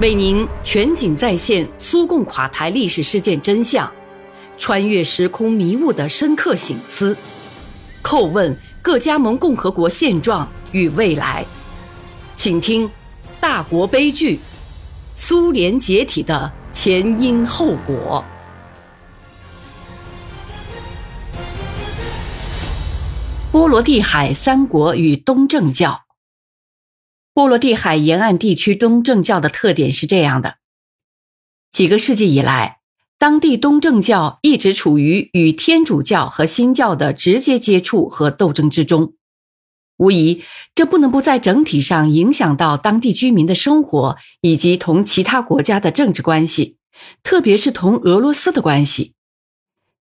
为您全景再现苏共垮台历史事件真相，穿越时空迷雾的深刻醒思，叩问各加盟共和国现状与未来。请听《大国悲剧：苏联解体的前因后果》。波罗的海三国与东正教。波罗的海沿岸地区东正教的特点是这样的：几个世纪以来，当地东正教一直处于与天主教和新教的直接接触和斗争之中。无疑，这不能不在整体上影响到当地居民的生活以及同其他国家的政治关系，特别是同俄罗斯的关系。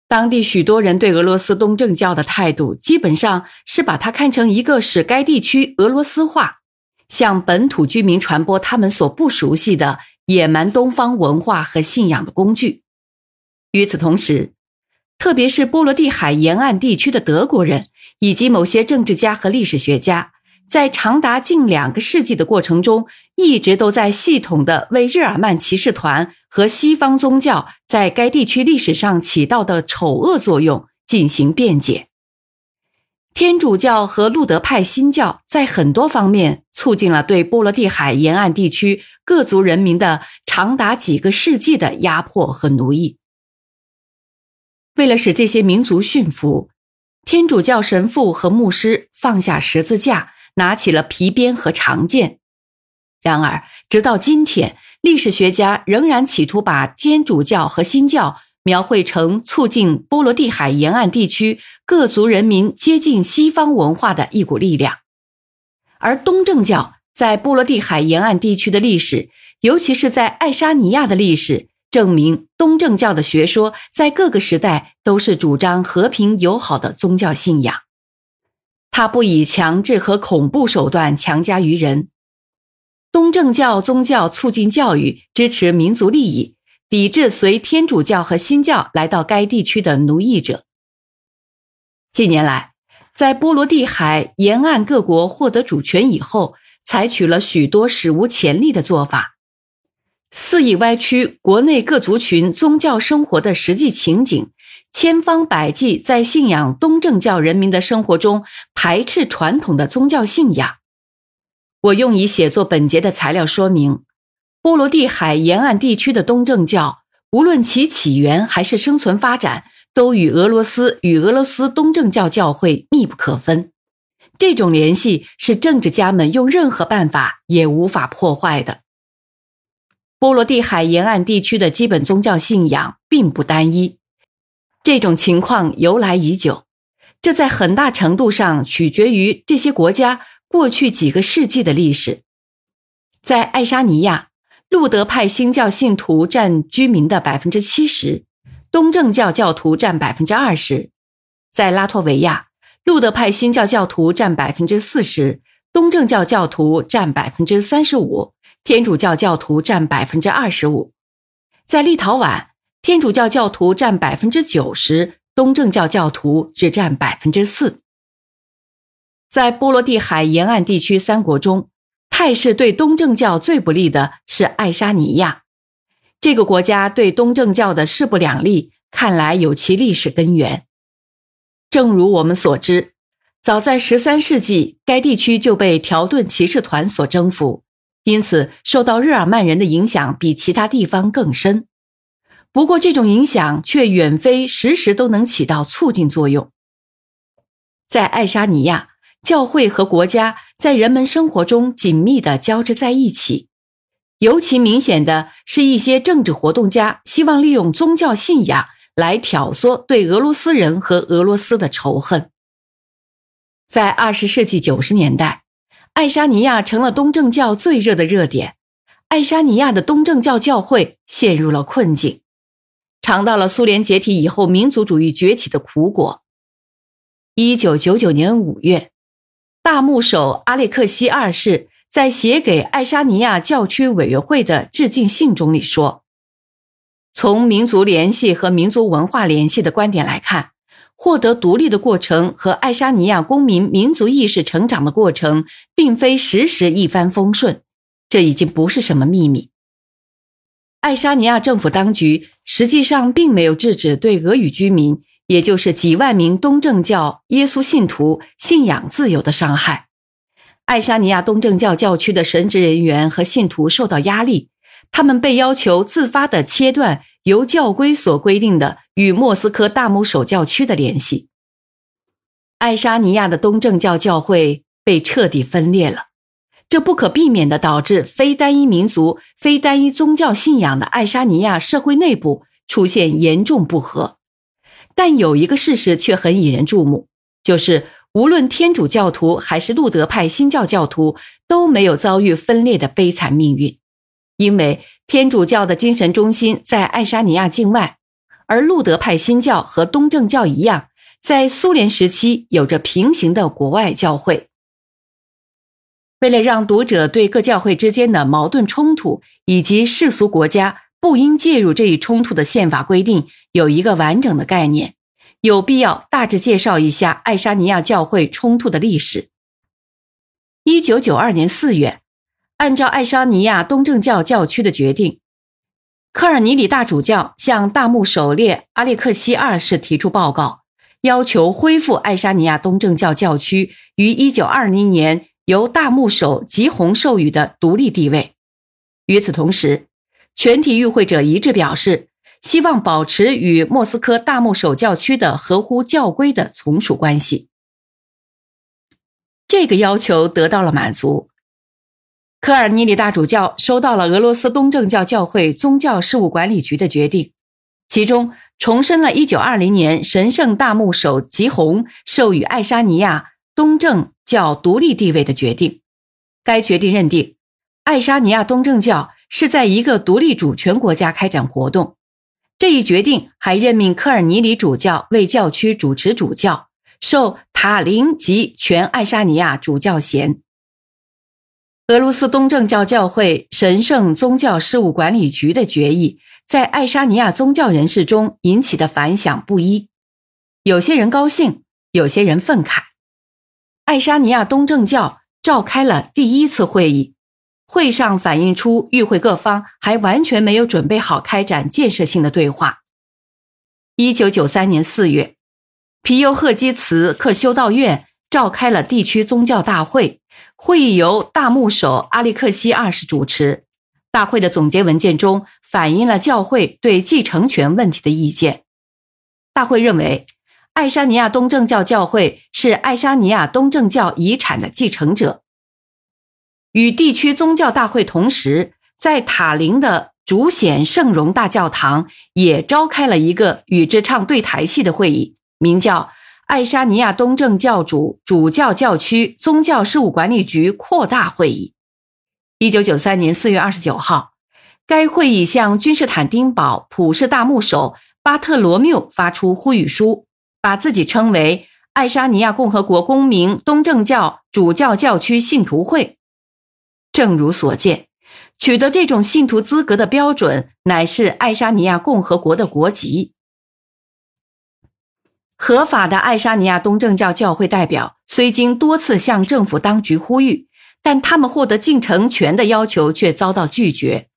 当地许多人对俄罗斯东正教的态度，基本上是把它看成一个使该地区俄罗斯化。向本土居民传播他们所不熟悉的野蛮东方文化和信仰的工具。与此同时，特别是波罗的海沿岸地区的德国人以及某些政治家和历史学家，在长达近两个世纪的过程中，一直都在系统的为日耳曼骑士团和西方宗教在该地区历史上起到的丑恶作用进行辩解。天主教和路德派新教在很多方面促进了对波罗的海沿岸地区各族人民的长达几个世纪的压迫和奴役。为了使这些民族驯服，天主教神父和牧师放下十字架，拿起了皮鞭和长剑。然而，直到今天，历史学家仍然企图把天主教和新教。描绘成促进波罗的海沿岸地区各族人民接近西方文化的一股力量，而东正教在波罗的海沿岸地区的历史，尤其是在爱沙尼亚的历史，证明东正教的学说在各个时代都是主张和平友好的宗教信仰。它不以强制和恐怖手段强加于人。东正教宗教促进教育，支持民族利益。抵制随天主教和新教来到该地区的奴役者。近年来，在波罗的海沿岸各国获得主权以后，采取了许多史无前例的做法，肆意歪曲国内各族群宗教生活的实际情景，千方百计在信仰东正教人民的生活中排斥传统的宗教信仰。我用以写作本节的材料说明。波罗的海沿岸地区的东正教，无论其起源还是生存发展，都与俄罗斯与俄罗斯东正教教会密不可分。这种联系是政治家们用任何办法也无法破坏的。波罗的海沿岸地区的基本宗教信仰并不单一，这种情况由来已久。这在很大程度上取决于这些国家过去几个世纪的历史。在爱沙尼亚。路德派新教信徒占居民的百分之七十，东正教教徒占百分之二十。在拉脱维亚，路德派新教教徒占百分之四十，东正教教徒占百分之三十五，天主教教徒占百分之二十五。在立陶宛，天主教教徒占百分之九十，东正教教徒只占百分之四。在波罗的海沿岸地区三国中。态势对东正教最不利的是爱沙尼亚，这个国家对东正教的势不两立，看来有其历史根源。正如我们所知，早在十三世纪，该地区就被条顿骑士团所征服，因此受到日耳曼人的影响比其他地方更深。不过，这种影响却远非时时都能起到促进作用。在爱沙尼亚。教会和国家在人们生活中紧密地交织在一起，尤其明显的是一些政治活动家希望利用宗教信仰来挑唆对俄罗斯人和俄罗斯的仇恨。在二十世纪九十年代，爱沙尼亚成了东正教最热的热点，爱沙尼亚的东正教教会陷入了困境，尝到了苏联解体以后民族主义崛起的苦果。一九九九年五月。大牧首阿列克西二世在写给爱沙尼亚教区委员会的致敬信中里说：“从民族联系和民族文化联系的观点来看，获得独立的过程和爱沙尼亚公民民族意识成长的过程，并非时时一帆风顺。这已经不是什么秘密。爱沙尼亚政府当局实际上并没有制止对俄语居民，也就是几万名东正教耶稣信徒信仰自由的伤害。爱沙尼亚东正教教区的神职人员和信徒受到压力，他们被要求自发地切断由教规所规定的与莫斯科大牧首教区的联系。爱沙尼亚的东正教教会被彻底分裂了。这不可避免地导致非单一民族、非单一宗教信仰的爱沙尼亚社会内部出现严重不和。但有一个事实却很引人注目，就是无论天主教徒还是路德派新教教徒都没有遭遇分裂的悲惨命运，因为天主教的精神中心在爱沙尼亚境外，而路德派新教和东正教一样，在苏联时期有着平行的国外教会。为了让读者对各教会之间的矛盾冲突以及世俗国家不应介入这一冲突的宪法规定有一个完整的概念，有必要大致介绍一下爱沙尼亚教会冲突的历史。一九九二年四月，按照爱沙尼亚东正教教区的决定，科尔尼里大主教向大牧首列阿列克西二世提出报告，要求恢复爱沙尼亚东正教教区于一九二零年。由大牧首吉洪授予的独立地位。与此同时，全体与会者一致表示，希望保持与莫斯科大牧首教区的合乎教规的从属关系。这个要求得到了满足。科尔尼里大主教收到了俄罗斯东正教教会宗教事务管理局的决定，其中重申了1920年神圣大牧首吉洪授予爱沙尼亚东正。教独立地位的决定，该决定认定爱沙尼亚东正教是在一个独立主权国家开展活动。这一决定还任命科尔尼里主教为教区主持主教，受塔林及全爱沙尼亚主教衔。俄罗斯东正教教会神圣宗教事务管理局的决议在爱沙尼亚宗教人士中引起的反响不一，有些人高兴，有些人愤慨。爱沙尼亚东正教召开了第一次会议，会上反映出与会各方还完全没有准备好开展建设性的对话。一九九三年四月，皮尤赫基茨克修道院召开了地区宗教大会，会议由大牧首阿利克西二世主持。大会的总结文件中反映了教会对继承权问题的意见。大会认为。爱沙尼亚东正教教会是爱沙尼亚东正教遗产的继承者。与地区宗教大会同时，在塔林的主显圣容大教堂也召开了一个与之唱对台戏的会议，名叫“爱沙尼亚东正教主主教教区宗教事务管理局扩大会议”。一九九三年四月二十九号，该会议向君士坦丁堡普世大牧首巴特罗缪发出呼吁书。把自己称为爱沙尼亚共和国公民东正教主教教区信徒会。正如所见，取得这种信徒资格的标准乃是爱沙尼亚共和国的国籍。合法的爱沙尼亚东正教教会代表虽经多次向政府当局呼吁，但他们获得继承权的要求却遭到拒绝。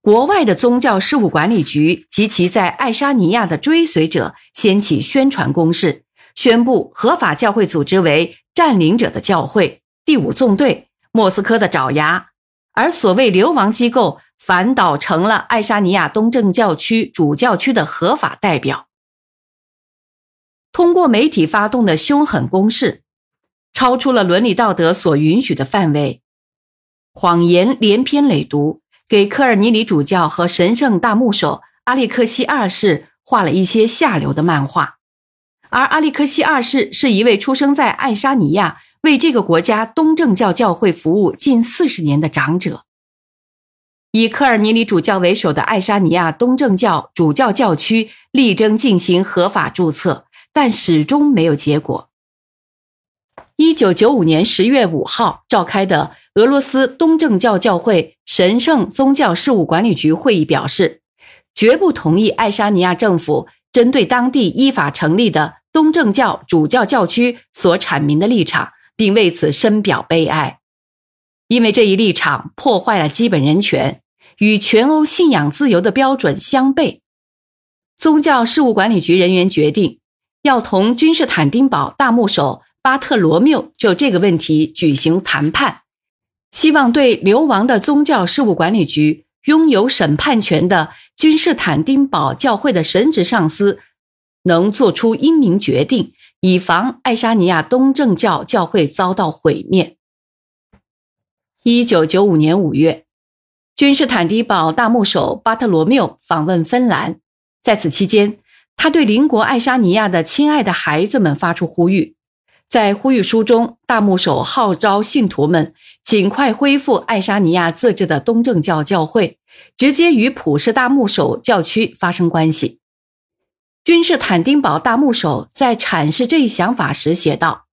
国外的宗教事务管理局及其在爱沙尼亚的追随者掀起宣传攻势，宣布合法教会组织为占领者的教会第五纵队、莫斯科的爪牙，而所谓流亡机构反倒成了爱沙尼亚东正教区主教区的合法代表。通过媒体发动的凶狠攻势，超出了伦理道德所允许的范围，谎言连篇累牍。给科尔尼里主教和神圣大牧首阿列克西二世画了一些下流的漫画，而阿列克西二世是一位出生在爱沙尼亚、为这个国家东正教教会服务近四十年的长者。以科尔尼里主教为首的爱沙尼亚东正教主教教区力争进行合法注册，但始终没有结果。一九九五年十月五号召开的俄罗斯东正教教会神圣宗教事务管理局会议表示，绝不同意爱沙尼亚政府针对当地依法成立的东正教主教教区所阐明的立场，并为此深表悲哀。因为这一立场破坏了基本人权，与全欧信仰自由的标准相悖。宗教事务管理局人员决定要同君士坦丁堡大牧首巴特罗缪就这个问题举行谈判，希望对流亡的宗教事务管理局拥有审判权的君士坦丁堡教会的神职上司能做出英明决定，以防爱沙尼亚东正教教会遭到毁灭。一九九五年五月，君士坦丁堡大牧首巴特罗缪访问芬兰。在此期间，他对邻国爱沙尼亚的亲爱的孩子们发出呼吁。在呼吁书中，大牧首号召信徒们尽快恢复爱沙尼亚自治的东正教教会，直接与普世大牧首教区发生关系。君士坦丁堡大牧首在阐释这一想法时写道：“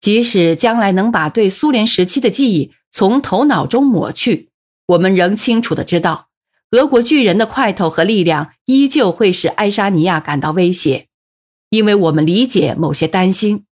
即使将来能把对苏联时期的记忆从头脑中抹去，我们仍清楚的知道。”俄国巨人的块头和力量依旧会使爱沙尼亚感到威胁，因为我们理解某些担心，